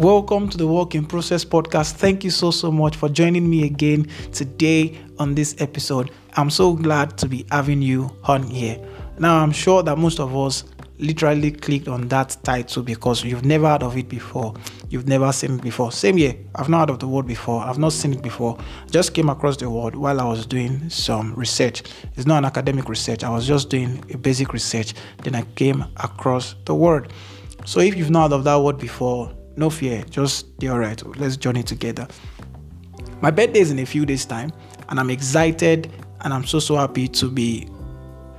Welcome to the Work in Process podcast. Thank you so, so much for joining me again today on this episode. I'm so glad to be having you on here. Now, I'm sure that most of us literally clicked on that title because you've never heard of it before. You've never seen it before. Same here. I've not heard of the word before. I've not seen it before. Just came across the word while I was doing some research. It's not an academic research. I was just doing a basic research. Then I came across the word. So if you've not heard of that word before, no fear. Just be alright. Let's journey together. My birthday is in a few days' time, and I'm excited and I'm so so happy to be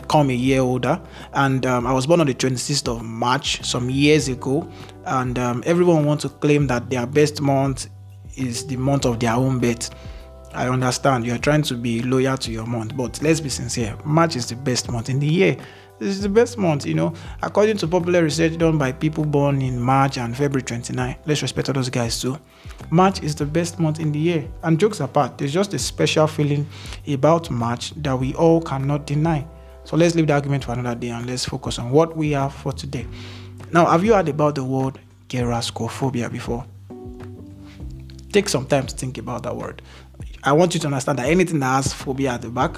come a year older. And um, I was born on the 26th of March some years ago. And um, everyone wants to claim that their best month is the month of their own birth. I understand you're trying to be loyal to your month, but let's be sincere. March is the best month in the year. This is the best month, you know. According to popular research done by people born in March and February 29, let's respect all those guys too. March is the best month in the year. And jokes apart, there's just a special feeling about March that we all cannot deny. So let's leave the argument for another day and let's focus on what we have for today. Now, have you heard about the word gerascophobia before? Take some time to think about that word. I want you to understand that anything that has phobia at the back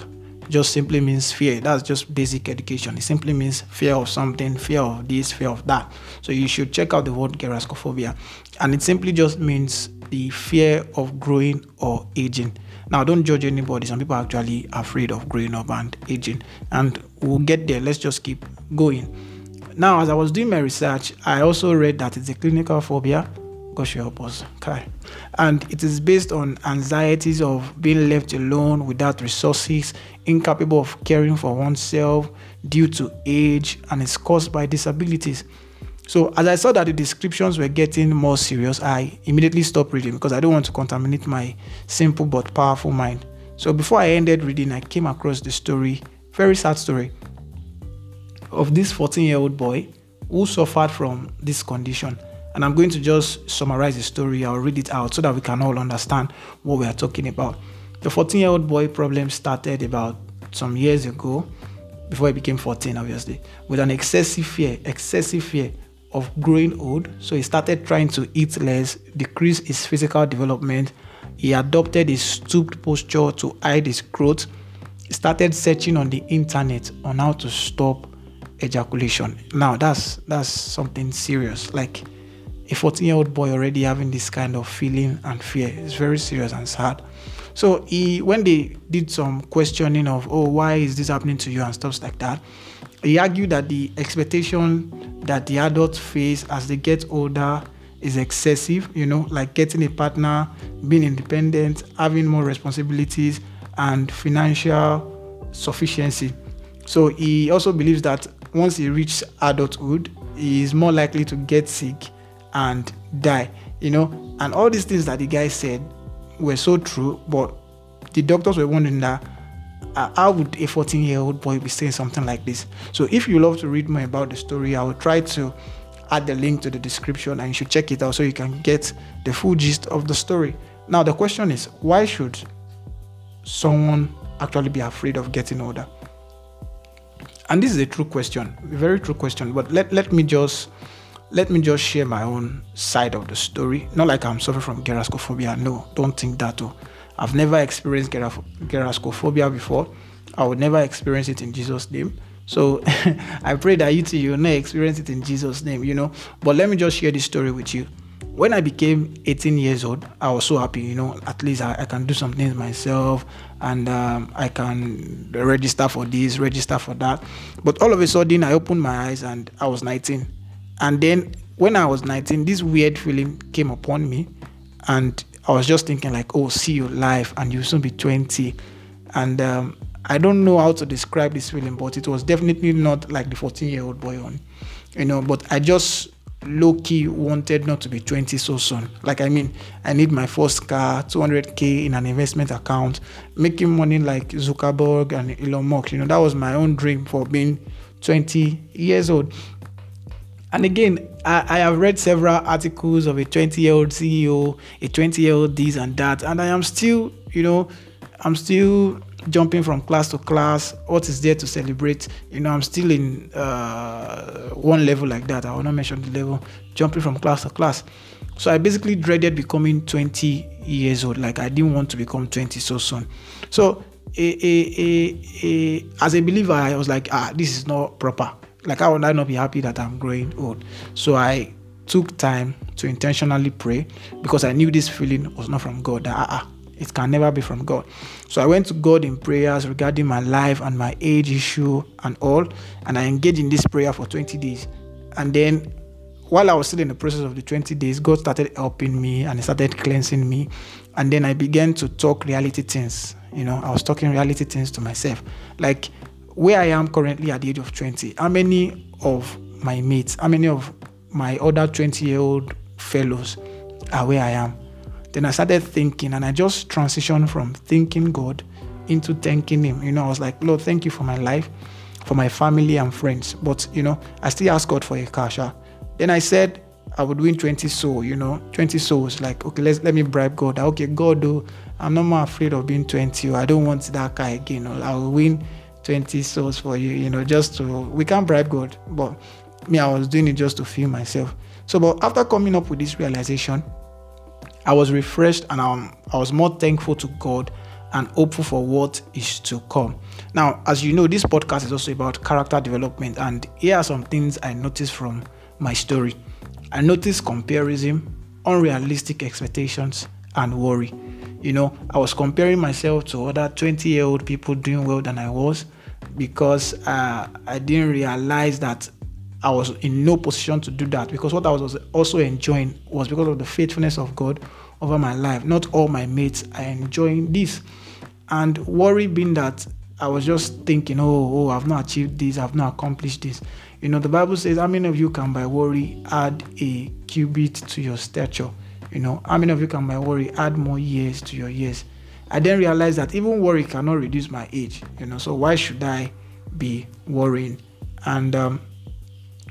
just simply means fear. That's just basic education. It simply means fear of something, fear of this, fear of that. So you should check out the word gerascophobia. And it simply just means the fear of growing or aging. Now, don't judge anybody. Some people are actually afraid of growing up and aging, and we'll get there. Let's just keep going. Now, as I was doing my research, I also read that it's a clinical phobia. Gosh, help us, okay. And it is based on anxieties of being left alone without resources, incapable of caring for oneself due to age, and it's caused by disabilities. So as I saw that the descriptions were getting more serious, I immediately stopped reading because I don't want to contaminate my simple but powerful mind. So before I ended reading, I came across the story, very sad story, of this 14 year old boy who suffered from this condition. And I'm going to just summarize the story. I'll read it out so that we can all understand what we are talking about. The 14 year old boy problem started about some years ago, before he became 14, obviously, with an excessive fear, excessive fear of growing old, so he started trying to eat less, decrease his physical development. He adopted a stooped posture to hide his growth. He started searching on the internet on how to stop ejaculation. Now that's that's something serious. Like a 14-year-old boy already having this kind of feeling and fear is very serious and sad. So he when they did some questioning of oh why is this happening to you and stuff like that, he argued that the expectation that the adults face as they get older is excessive, you know, like getting a partner, being independent, having more responsibilities, and financial sufficiency. So he also believes that once he reaches adulthood, he is more likely to get sick and die, you know. And all these things that the guy said were so true, but the doctors were wondering that uh, how would a 14 year old boy be saying something like this? So, if you love to read more about the story, I will try to add the link to the description and you should check it out so you can get the full gist of the story. Now, the question is why should someone actually be afraid of getting older? And this is a true question, a very true question. But let, let me just let me just share my own side of the story. Not like I'm suffering from gerascophobia. No, don't think that too. I've never experienced gerascophobia before. I would never experience it in Jesus' name. So I pray that you too you not experience it in Jesus' name, you know. But let me just share this story with you. When I became 18 years old, I was so happy, you know, at least I, I can do some things myself and um, I can register for this, register for that. But all of a sudden, I opened my eyes and I was 19. And then when I was 19, this weird feeling came upon me and I was just thinking like, oh, see you live, and you'll soon be 20. And um, I don't know how to describe this feeling, but it was definitely not like the 14 year old boy on, you know. But I just low key wanted not to be 20 so soon. Like, I mean, I need my first car, 200k in an investment account, making money like Zuckerberg and Elon Musk. You know, that was my own dream for being 20 years old. And again, I, I have read several articles of a 20 year old CEO, a 20 year old this and that, and I am still, you know, I'm still jumping from class to class. What is there to celebrate? You know, I'm still in uh, one level like that. I will not mention the level. Jumping from class to class. So I basically dreaded becoming 20 years old. Like I didn't want to become 20 so soon. So a, a, a, as a believer, I was like, ah, this is not proper. Like how would I not be happy that I'm growing old? So I took time to intentionally pray because I knew this feeling was not from God. That ah it can never be from God. So I went to God in prayers regarding my life and my age issue and all, and I engaged in this prayer for 20 days. And then while I was still in the process of the 20 days, God started helping me and He started cleansing me. And then I began to talk reality things. You know, I was talking reality things to myself. Like where I am currently at the age of 20, how many of my mates, how many of my other 20 year old fellows are where I am? Then I started thinking and I just transitioned from thinking God into thanking Him. You know, I was like, Lord, thank you for my life, for my family and friends. But, you know, I still ask God for a cash. Then I said, I would win 20 souls, you know, 20 souls. Like, okay, let's let me bribe God. Okay, God, though, I'm not more afraid of being 20. I don't want that guy again. Oh, I will win 20 souls for you, you know, just to, we can't bribe God. But me, I was doing it just to feel myself. So, but after coming up with this realization, I was refreshed and um, I was more thankful to God and hopeful for what is to come. Now, as you know, this podcast is also about character development, and here are some things I noticed from my story. I noticed comparison, unrealistic expectations, and worry. You know, I was comparing myself to other 20 year old people doing well than I was because uh, I didn't realize that I was in no position to do that because what I was also enjoying was because of the faithfulness of God over my life. Not all my mates are enjoying this. And worry being that I was just thinking, oh, oh, I've not achieved this, I've not accomplished this. You know, the Bible says, how many of you can by worry add a cubit to your stature? You know, how many of you can by worry add more years to your years? I then realized that even worry cannot reduce my age. You know, so why should I be worrying? And um,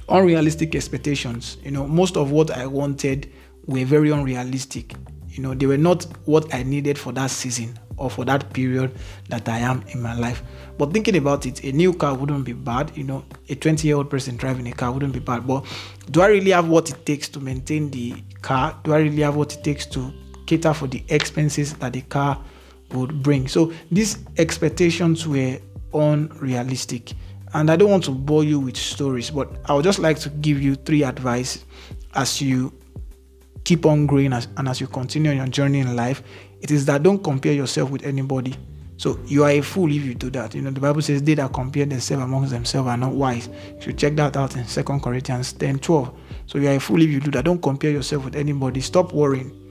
unrealistic expectations. You know, most of what I wanted were very unrealistic. You know, they were not what I needed for that season or for that period that I am in my life. But thinking about it, a new car wouldn't be bad. You know, a 20 year old person driving a car wouldn't be bad. But do I really have what it takes to maintain the car? Do I really have what it takes to cater for the expenses that the car would bring? So these expectations were unrealistic. And I don't want to bore you with stories, but I would just like to give you three advice as you keep on growing as, and as you continue on your journey in life. It is that don't compare yourself with anybody. So you are a fool if you do that. You know, the Bible says they that compare themselves amongst themselves are not wise. You should check that out in Second Corinthians 10 12. So you are a fool if you do that. Don't compare yourself with anybody. Stop worrying.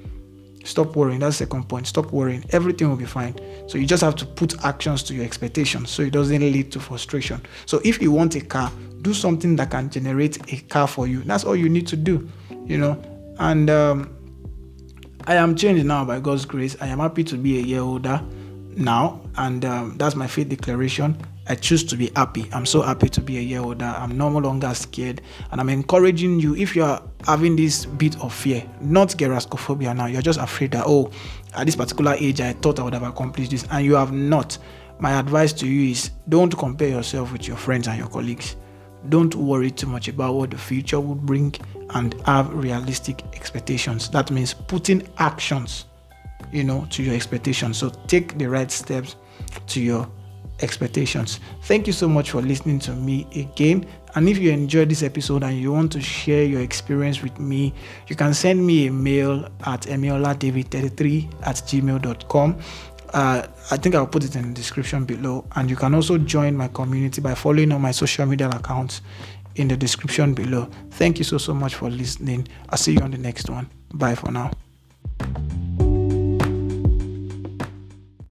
Stop worrying. That's the second point. Stop worrying. Everything will be fine. So you just have to put actions to your expectations so it doesn't lead to frustration. So if you want a car, do something that can generate a car for you. That's all you need to do, you know. And um, I am changed now by God's grace. I am happy to be a year older now, and um, that's my faith declaration. I choose to be happy. I'm so happy to be a year older. I'm no longer scared. And I'm encouraging you if you are having this bit of fear, not gerascophobia now, you're just afraid that, oh, at this particular age, I thought I would have accomplished this, and you have not. My advice to you is don't compare yourself with your friends and your colleagues. Don't worry too much about what the future will bring and have realistic expectations. That means putting actions, you know, to your expectations. So take the right steps to your expectations. Thank you so much for listening to me again. And if you enjoyed this episode and you want to share your experience with me, you can send me a mail at emioladavid33 at gmail.com. Uh, I think I'll put it in the description below. And you can also join my community by following on my social media accounts in the description below. Thank you so, so much for listening. I'll see you on the next one. Bye for now.